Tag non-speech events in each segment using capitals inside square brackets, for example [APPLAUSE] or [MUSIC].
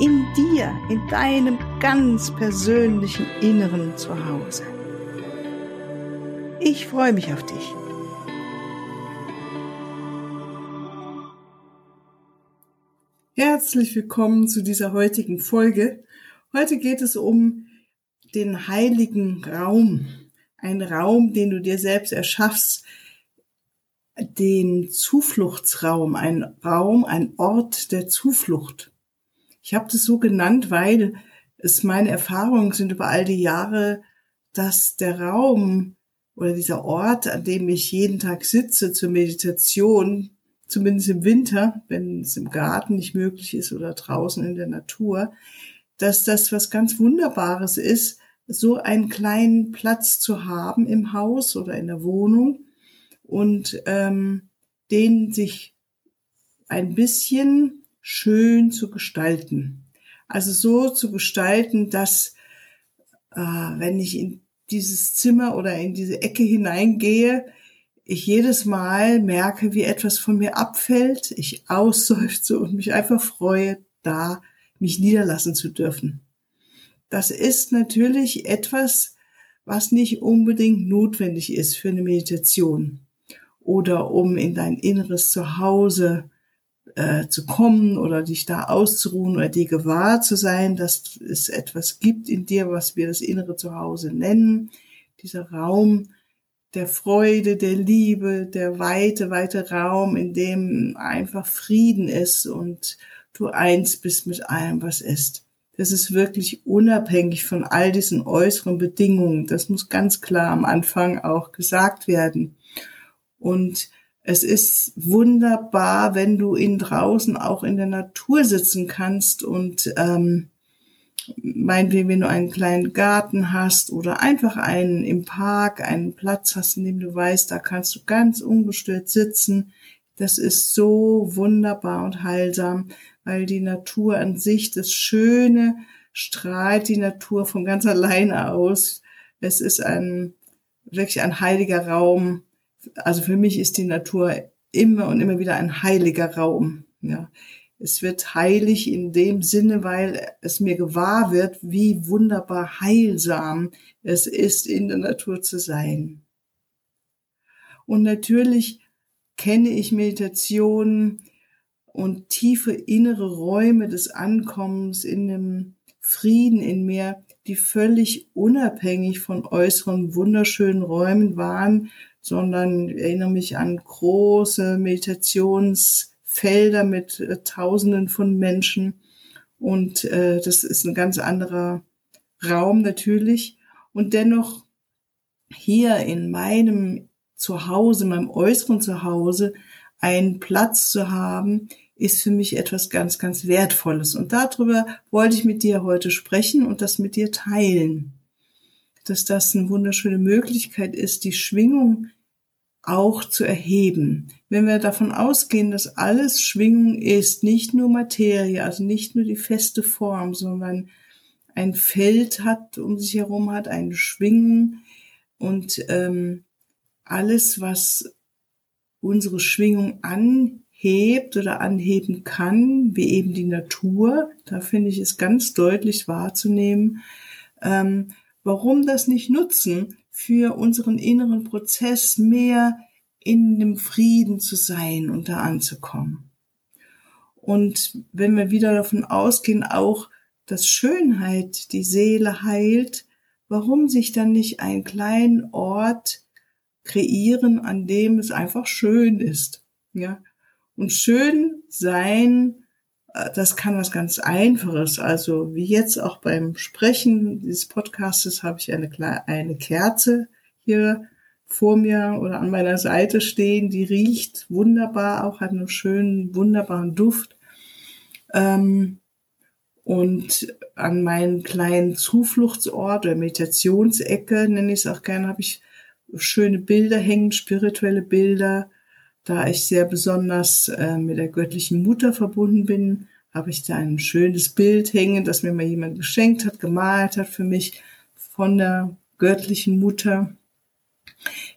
in dir, in deinem ganz persönlichen Inneren zu Hause. Ich freue mich auf dich. Herzlich willkommen zu dieser heutigen Folge. Heute geht es um den heiligen Raum. Ein Raum, den du dir selbst erschaffst, den Zufluchtsraum, ein Raum, ein Ort der Zuflucht. Ich habe das so genannt, weil es meine Erfahrungen sind über all die Jahre, dass der Raum oder dieser Ort, an dem ich jeden Tag sitze zur Meditation, zumindest im Winter, wenn es im Garten nicht möglich ist oder draußen in der Natur, dass das was ganz Wunderbares ist, so einen kleinen Platz zu haben im Haus oder in der Wohnung und ähm, den sich ein bisschen schön zu gestalten. Also so zu gestalten, dass äh, wenn ich in dieses Zimmer oder in diese Ecke hineingehe, ich jedes Mal merke, wie etwas von mir abfällt, ich ausseufze und mich einfach freue, da mich niederlassen zu dürfen. Das ist natürlich etwas, was nicht unbedingt notwendig ist für eine Meditation oder um in dein inneres Zuhause äh, zu kommen oder dich da auszuruhen oder dir gewahr zu sein, dass es etwas gibt in dir, was wir das innere Zuhause nennen. Dieser Raum der Freude, der Liebe, der weite, weite Raum, in dem einfach Frieden ist und du eins bist mit allem, was ist. Das ist wirklich unabhängig von all diesen äußeren Bedingungen. Das muss ganz klar am Anfang auch gesagt werden. Und es ist wunderbar, wenn du in draußen auch in der Natur sitzen kannst und ähm, meinetwegen, wenn du einen kleinen Garten hast oder einfach einen im Park, einen Platz hast, in dem du weißt, da kannst du ganz ungestört sitzen. Das ist so wunderbar und heilsam, weil die Natur an sich, das Schöne, strahlt die Natur von ganz alleine aus. Es ist ein, wirklich ein heiliger Raum, also für mich ist die Natur immer und immer wieder ein heiliger Raum. Ja. Es wird heilig in dem Sinne, weil es mir gewahr wird, wie wunderbar heilsam es ist, in der Natur zu sein. Und natürlich kenne ich Meditation und tiefe innere Räume des Ankommens in dem Frieden in mir, die völlig unabhängig von äußeren wunderschönen Räumen waren, sondern erinnere mich an große Meditationsfelder mit äh, Tausenden von Menschen. Und äh, das ist ein ganz anderer Raum natürlich. Und dennoch hier in meinem Zuhause, meinem äußeren Zuhause, einen Platz zu haben, ist für mich etwas ganz, ganz Wertvolles. Und darüber wollte ich mit dir heute sprechen und das mit dir teilen dass das eine wunderschöne Möglichkeit ist, die Schwingung auch zu erheben. Wenn wir davon ausgehen, dass alles Schwingung ist, nicht nur Materie, also nicht nur die feste Form, sondern ein Feld hat, um sich herum hat, eine Schwingung und ähm, alles, was unsere Schwingung anhebt oder anheben kann, wie eben die Natur, da finde ich es ganz deutlich wahrzunehmen, ähm, warum das nicht nutzen für unseren inneren Prozess mehr in dem Frieden zu sein und da anzukommen. Und wenn wir wieder davon ausgehen, auch, dass Schönheit die Seele heilt, warum sich dann nicht einen kleinen Ort kreieren, an dem es einfach schön ist, ja? Und schön sein das kann was ganz Einfaches. Also wie jetzt auch beim Sprechen dieses Podcastes habe ich eine, eine Kerze hier vor mir oder an meiner Seite stehen. Die riecht wunderbar, auch hat einen schönen, wunderbaren Duft. Ähm, Und an meinem kleinen Zufluchtsort oder Meditationsecke, nenne ich es auch gerne, habe ich schöne Bilder hängen, spirituelle Bilder. Da ich sehr besonders äh, mit der göttlichen Mutter verbunden bin, habe ich da ein schönes Bild hängen, das mir mal jemand geschenkt hat, gemalt hat für mich von der göttlichen Mutter.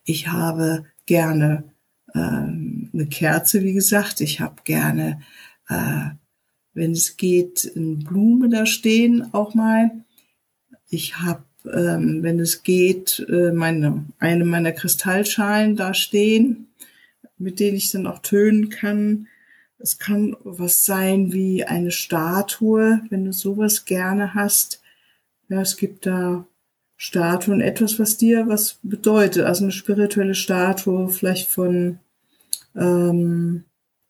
Ich habe gerne ähm, eine Kerze, wie gesagt. Ich habe gerne, äh, wenn es geht, eine Blume da stehen auch mal. Ich habe, ähm, wenn es geht, äh, meine, eine meiner Kristallschalen da stehen, mit denen ich dann auch tönen kann. Es kann was sein wie eine Statue, wenn du sowas gerne hast. Ja, es gibt da Statuen, etwas, was dir was bedeutet. Also eine spirituelle Statue, vielleicht von, ähm,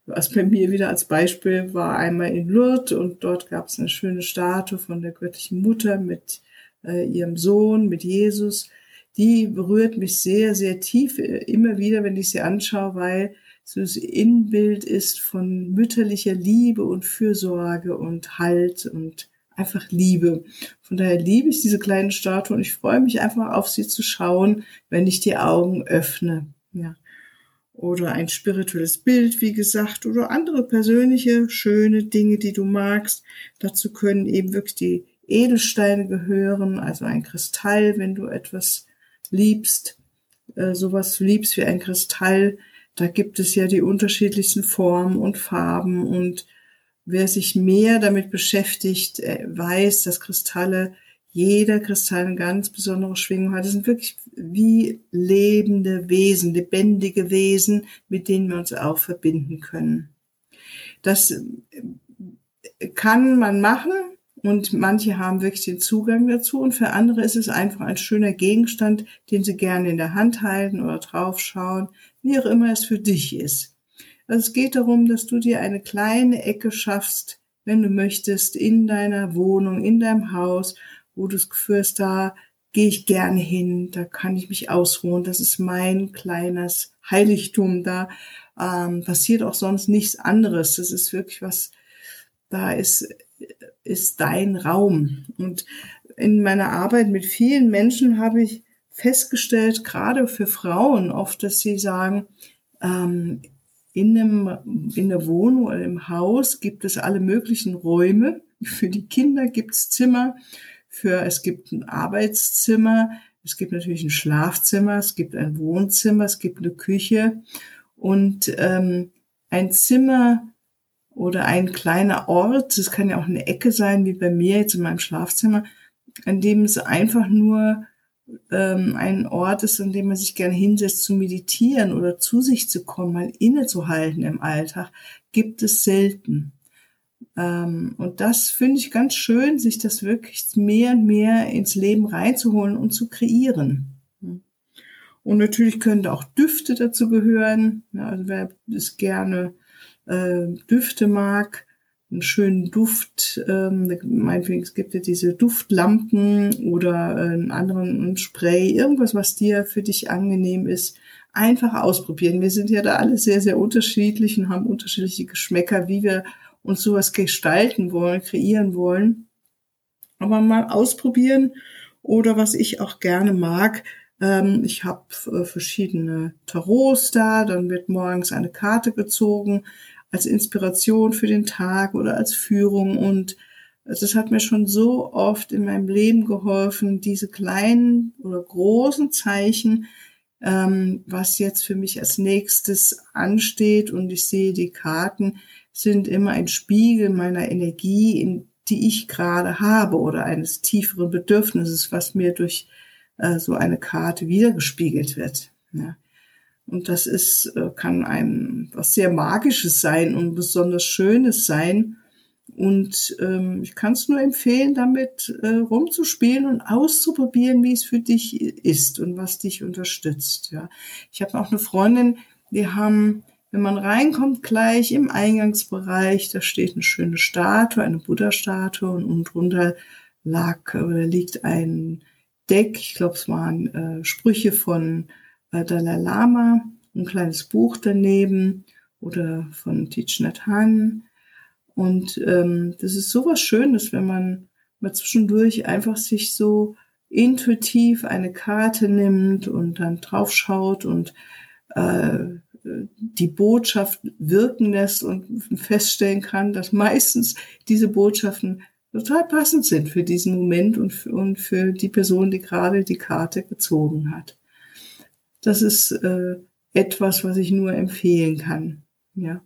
was bei mir wieder als Beispiel war, einmal in Lourdes und dort gab es eine schöne Statue von der göttlichen Mutter mit äh, ihrem Sohn, mit Jesus. Die berührt mich sehr, sehr tief, äh, immer wieder, wenn ich sie anschaue, weil so das Inbild ist von mütterlicher Liebe und Fürsorge und Halt und einfach Liebe. Von daher liebe ich diese kleine Statue und ich freue mich einfach auf sie zu schauen, wenn ich die Augen öffne. Ja. Oder ein spirituelles Bild, wie gesagt, oder andere persönliche, schöne Dinge, die du magst. Dazu können eben wirklich die Edelsteine gehören, also ein Kristall, wenn du etwas liebst, äh, sowas liebst wie ein Kristall, da gibt es ja die unterschiedlichsten Formen und Farben und wer sich mehr damit beschäftigt, äh, weiß, dass Kristalle, jeder Kristall eine ganz besondere Schwingung hat. Das sind wirklich wie lebende Wesen, lebendige Wesen, mit denen wir uns auch verbinden können. Das äh, kann man machen, und manche haben wirklich den Zugang dazu und für andere ist es einfach ein schöner Gegenstand, den sie gerne in der Hand halten oder draufschauen, wie auch immer es für dich ist. Also es geht darum, dass du dir eine kleine Ecke schaffst, wenn du möchtest, in deiner Wohnung, in deinem Haus, wo du das Gefühl da gehe ich gerne hin, da kann ich mich ausruhen, das ist mein kleines Heiligtum, da ähm, passiert auch sonst nichts anderes. Das ist wirklich was, da ist ist dein Raum. Und in meiner Arbeit mit vielen Menschen habe ich festgestellt, gerade für Frauen oft, dass sie sagen, ähm, in, einem, in der Wohnung oder im Haus gibt es alle möglichen Räume. Für die Kinder gibt es Zimmer, für es gibt ein Arbeitszimmer, es gibt natürlich ein Schlafzimmer, es gibt ein Wohnzimmer, es gibt eine Küche und ähm, ein Zimmer oder ein kleiner Ort, das kann ja auch eine Ecke sein, wie bei mir jetzt in meinem Schlafzimmer, an dem es einfach nur ähm, ein Ort ist, an dem man sich gerne hinsetzt zu meditieren oder zu sich zu kommen, mal innezuhalten im Alltag, gibt es selten. Ähm, und das finde ich ganz schön, sich das wirklich mehr und mehr ins Leben reinzuholen und zu kreieren. Und natürlich können da auch Düfte dazu gehören. Ja, also wer es gerne äh, Düfte mag, einen schönen Duft, ähm, meinetwegen, es gibt ja diese Duftlampen oder äh, einen anderen Spray, irgendwas, was dir für dich angenehm ist, einfach ausprobieren. Wir sind ja da alle sehr, sehr unterschiedlich und haben unterschiedliche Geschmäcker, wie wir uns sowas gestalten wollen, kreieren wollen. Aber mal ausprobieren oder was ich auch gerne mag, ähm, ich habe äh, verschiedene Tarots da, dann wird morgens eine Karte gezogen, als Inspiration für den Tag oder als Führung und das hat mir schon so oft in meinem Leben geholfen, diese kleinen oder großen Zeichen, ähm, was jetzt für mich als nächstes ansteht und ich sehe, die Karten sind immer ein Spiegel meiner Energie, in, die ich gerade habe oder eines tieferen Bedürfnisses, was mir durch äh, so eine Karte wiedergespiegelt wird. Ja. Und das ist, äh, kann einem was sehr Magisches sein und besonders Schönes sein. Und ähm, ich kann es nur empfehlen, damit äh, rumzuspielen und auszuprobieren, wie es für dich ist und was dich unterstützt. Ja, ich habe auch eine Freundin, wir haben, wenn man reinkommt, gleich im Eingangsbereich, da steht eine schöne Statue, eine Buddha-Statue und unten drunter lag oder liegt ein Deck. Ich glaube, es waren äh, Sprüche von Dalai Lama, ein kleines Buch daneben oder von Thich Nhat Hanh. Und ähm, das ist sowas Schönes, wenn man mal zwischendurch einfach sich so intuitiv eine Karte nimmt und dann draufschaut und äh, die Botschaft wirken lässt und feststellen kann, dass meistens diese Botschaften total passend sind für diesen Moment und für, und für die Person, die gerade die Karte gezogen hat. Das ist äh, etwas, was ich nur empfehlen kann. Ja.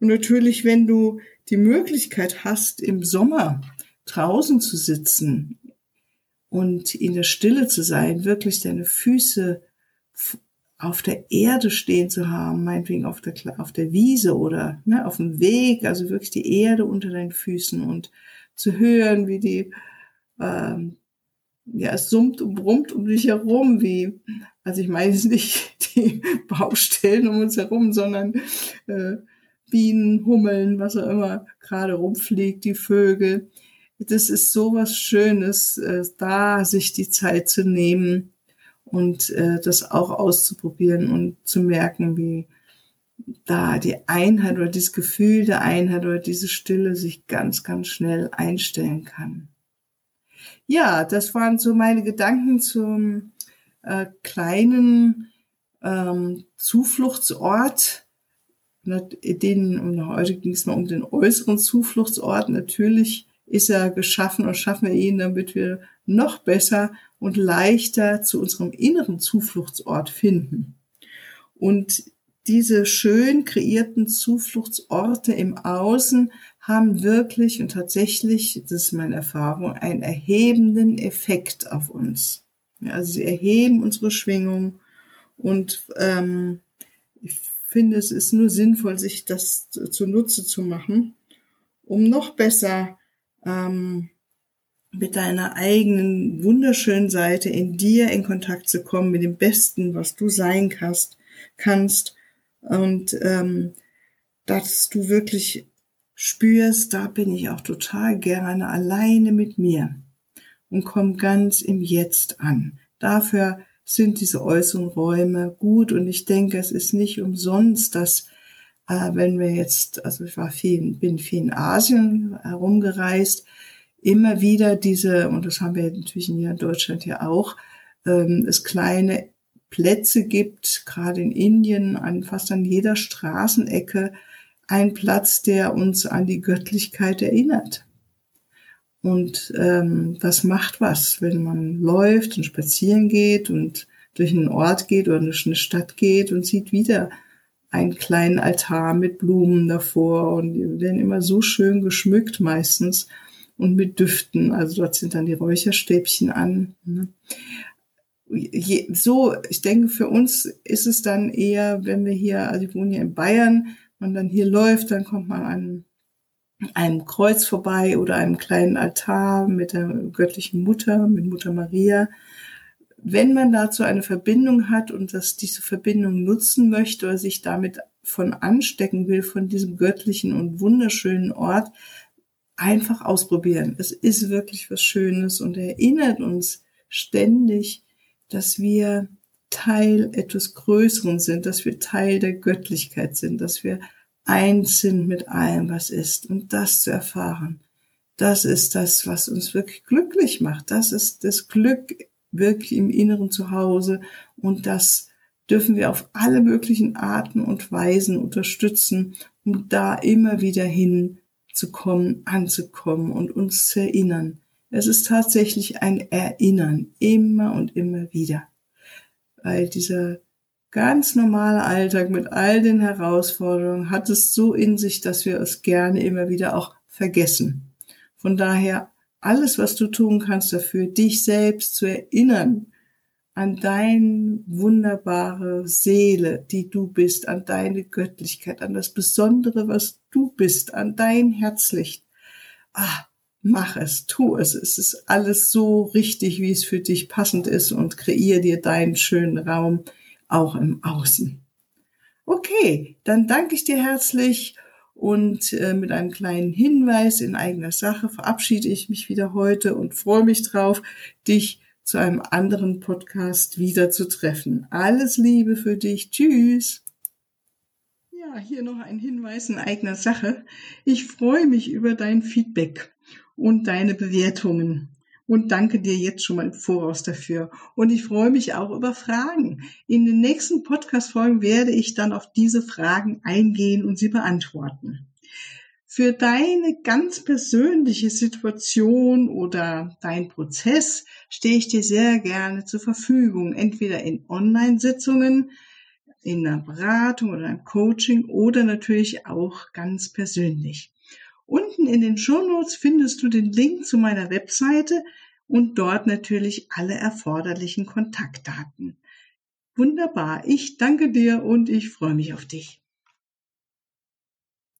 Und natürlich, wenn du die Möglichkeit hast, im Sommer draußen zu sitzen und in der Stille zu sein, wirklich deine Füße auf der Erde stehen zu haben, meinetwegen auf der, auf der Wiese oder ne, auf dem Weg, also wirklich die Erde unter deinen Füßen und zu hören, wie die, ähm, ja, es summt und brummt um dich herum, wie, also ich meine jetzt nicht [LAUGHS] die Baustellen um uns herum, sondern äh, Bienen, Hummeln, was auch immer gerade rumfliegt, die Vögel. Das ist so was Schönes, äh, da sich die Zeit zu nehmen, und äh, das auch auszuprobieren und zu merken, wie da die Einheit oder dieses Gefühl der Einheit oder diese Stille sich ganz, ganz schnell einstellen kann. Ja, das waren so meine Gedanken zum äh, kleinen ähm, Zufluchtsort. Den, heute ging es mal um den äußeren Zufluchtsort. Natürlich ist er geschaffen und schaffen wir ihn, damit wir noch besser und leichter zu unserem inneren Zufluchtsort finden. Und diese schön kreierten Zufluchtsorte im Außen haben wirklich und tatsächlich, das ist meine Erfahrung, einen erhebenden Effekt auf uns. Ja, also sie erheben unsere Schwingung und ähm, ich finde, es ist nur sinnvoll, sich das zunutze zu machen, um noch besser ähm, mit deiner eigenen wunderschönen Seite in dir in Kontakt zu kommen, mit dem Besten, was du sein kannst, kannst und ähm, dass du wirklich spürst, da bin ich auch total gerne alleine mit mir und komm ganz im Jetzt an. Dafür sind diese äußeren Räume gut und ich denke, es ist nicht umsonst, dass äh, wenn wir jetzt, also ich war viel, bin viel in Asien herumgereist, immer wieder diese, und das haben wir natürlich hier in Deutschland ja auch, ähm, es kleine Plätze gibt, gerade in Indien, an fast an jeder Straßenecke, ein Platz, der uns an die Göttlichkeit erinnert. Und ähm, das macht was, wenn man läuft und spazieren geht und durch einen Ort geht oder durch eine Stadt geht und sieht wieder einen kleinen Altar mit Blumen davor und die werden immer so schön geschmückt meistens und mit Düften. Also dort sind dann die Räucherstäbchen an. Ne? so, ich denke, für uns ist es dann eher, wenn wir hier, also ich wohne hier in Bayern, man dann hier läuft, dann kommt man an einem Kreuz vorbei oder einem kleinen Altar mit der göttlichen Mutter, mit Mutter Maria. Wenn man dazu eine Verbindung hat und dass diese Verbindung nutzen möchte oder sich damit von anstecken will, von diesem göttlichen und wunderschönen Ort, einfach ausprobieren. Es ist wirklich was Schönes und erinnert uns ständig, dass wir Teil etwas Größeren sind, dass wir Teil der Göttlichkeit sind, dass wir eins sind mit allem, was ist. Und das zu erfahren, das ist das, was uns wirklich glücklich macht. Das ist das Glück wirklich im inneren Zuhause. Und das dürfen wir auf alle möglichen Arten und Weisen unterstützen, um da immer wieder hin zu kommen, anzukommen und uns zu erinnern. Es ist tatsächlich ein Erinnern, immer und immer wieder. Weil dieser ganz normale Alltag mit all den Herausforderungen hat es so in sich, dass wir es gerne immer wieder auch vergessen. Von daher alles, was du tun kannst dafür, dich selbst zu erinnern, an deine wunderbare Seele, die du bist, an deine Göttlichkeit, an das Besondere, was du bist, an dein Herzlicht. Ah, mach es, tu es. Es ist alles so richtig, wie es für dich passend ist und kreier dir deinen schönen Raum auch im Außen. Okay, dann danke ich dir herzlich und äh, mit einem kleinen Hinweis in eigener Sache verabschiede ich mich wieder heute und freue mich drauf, dich zu einem anderen Podcast wieder zu treffen. Alles Liebe für dich. Tschüss. Ja, hier noch ein Hinweis in eigener Sache. Ich freue mich über dein Feedback und deine Bewertungen und danke dir jetzt schon mal im Voraus dafür. Und ich freue mich auch über Fragen. In den nächsten Podcast-Folgen werde ich dann auf diese Fragen eingehen und sie beantworten. Für deine ganz persönliche Situation oder dein Prozess stehe ich dir sehr gerne zur Verfügung, entweder in Online-Sitzungen, in einer Beratung oder einem Coaching oder natürlich auch ganz persönlich. Unten in den Shownotes findest du den Link zu meiner Webseite und dort natürlich alle erforderlichen Kontaktdaten. Wunderbar. Ich danke dir und ich freue mich auf dich.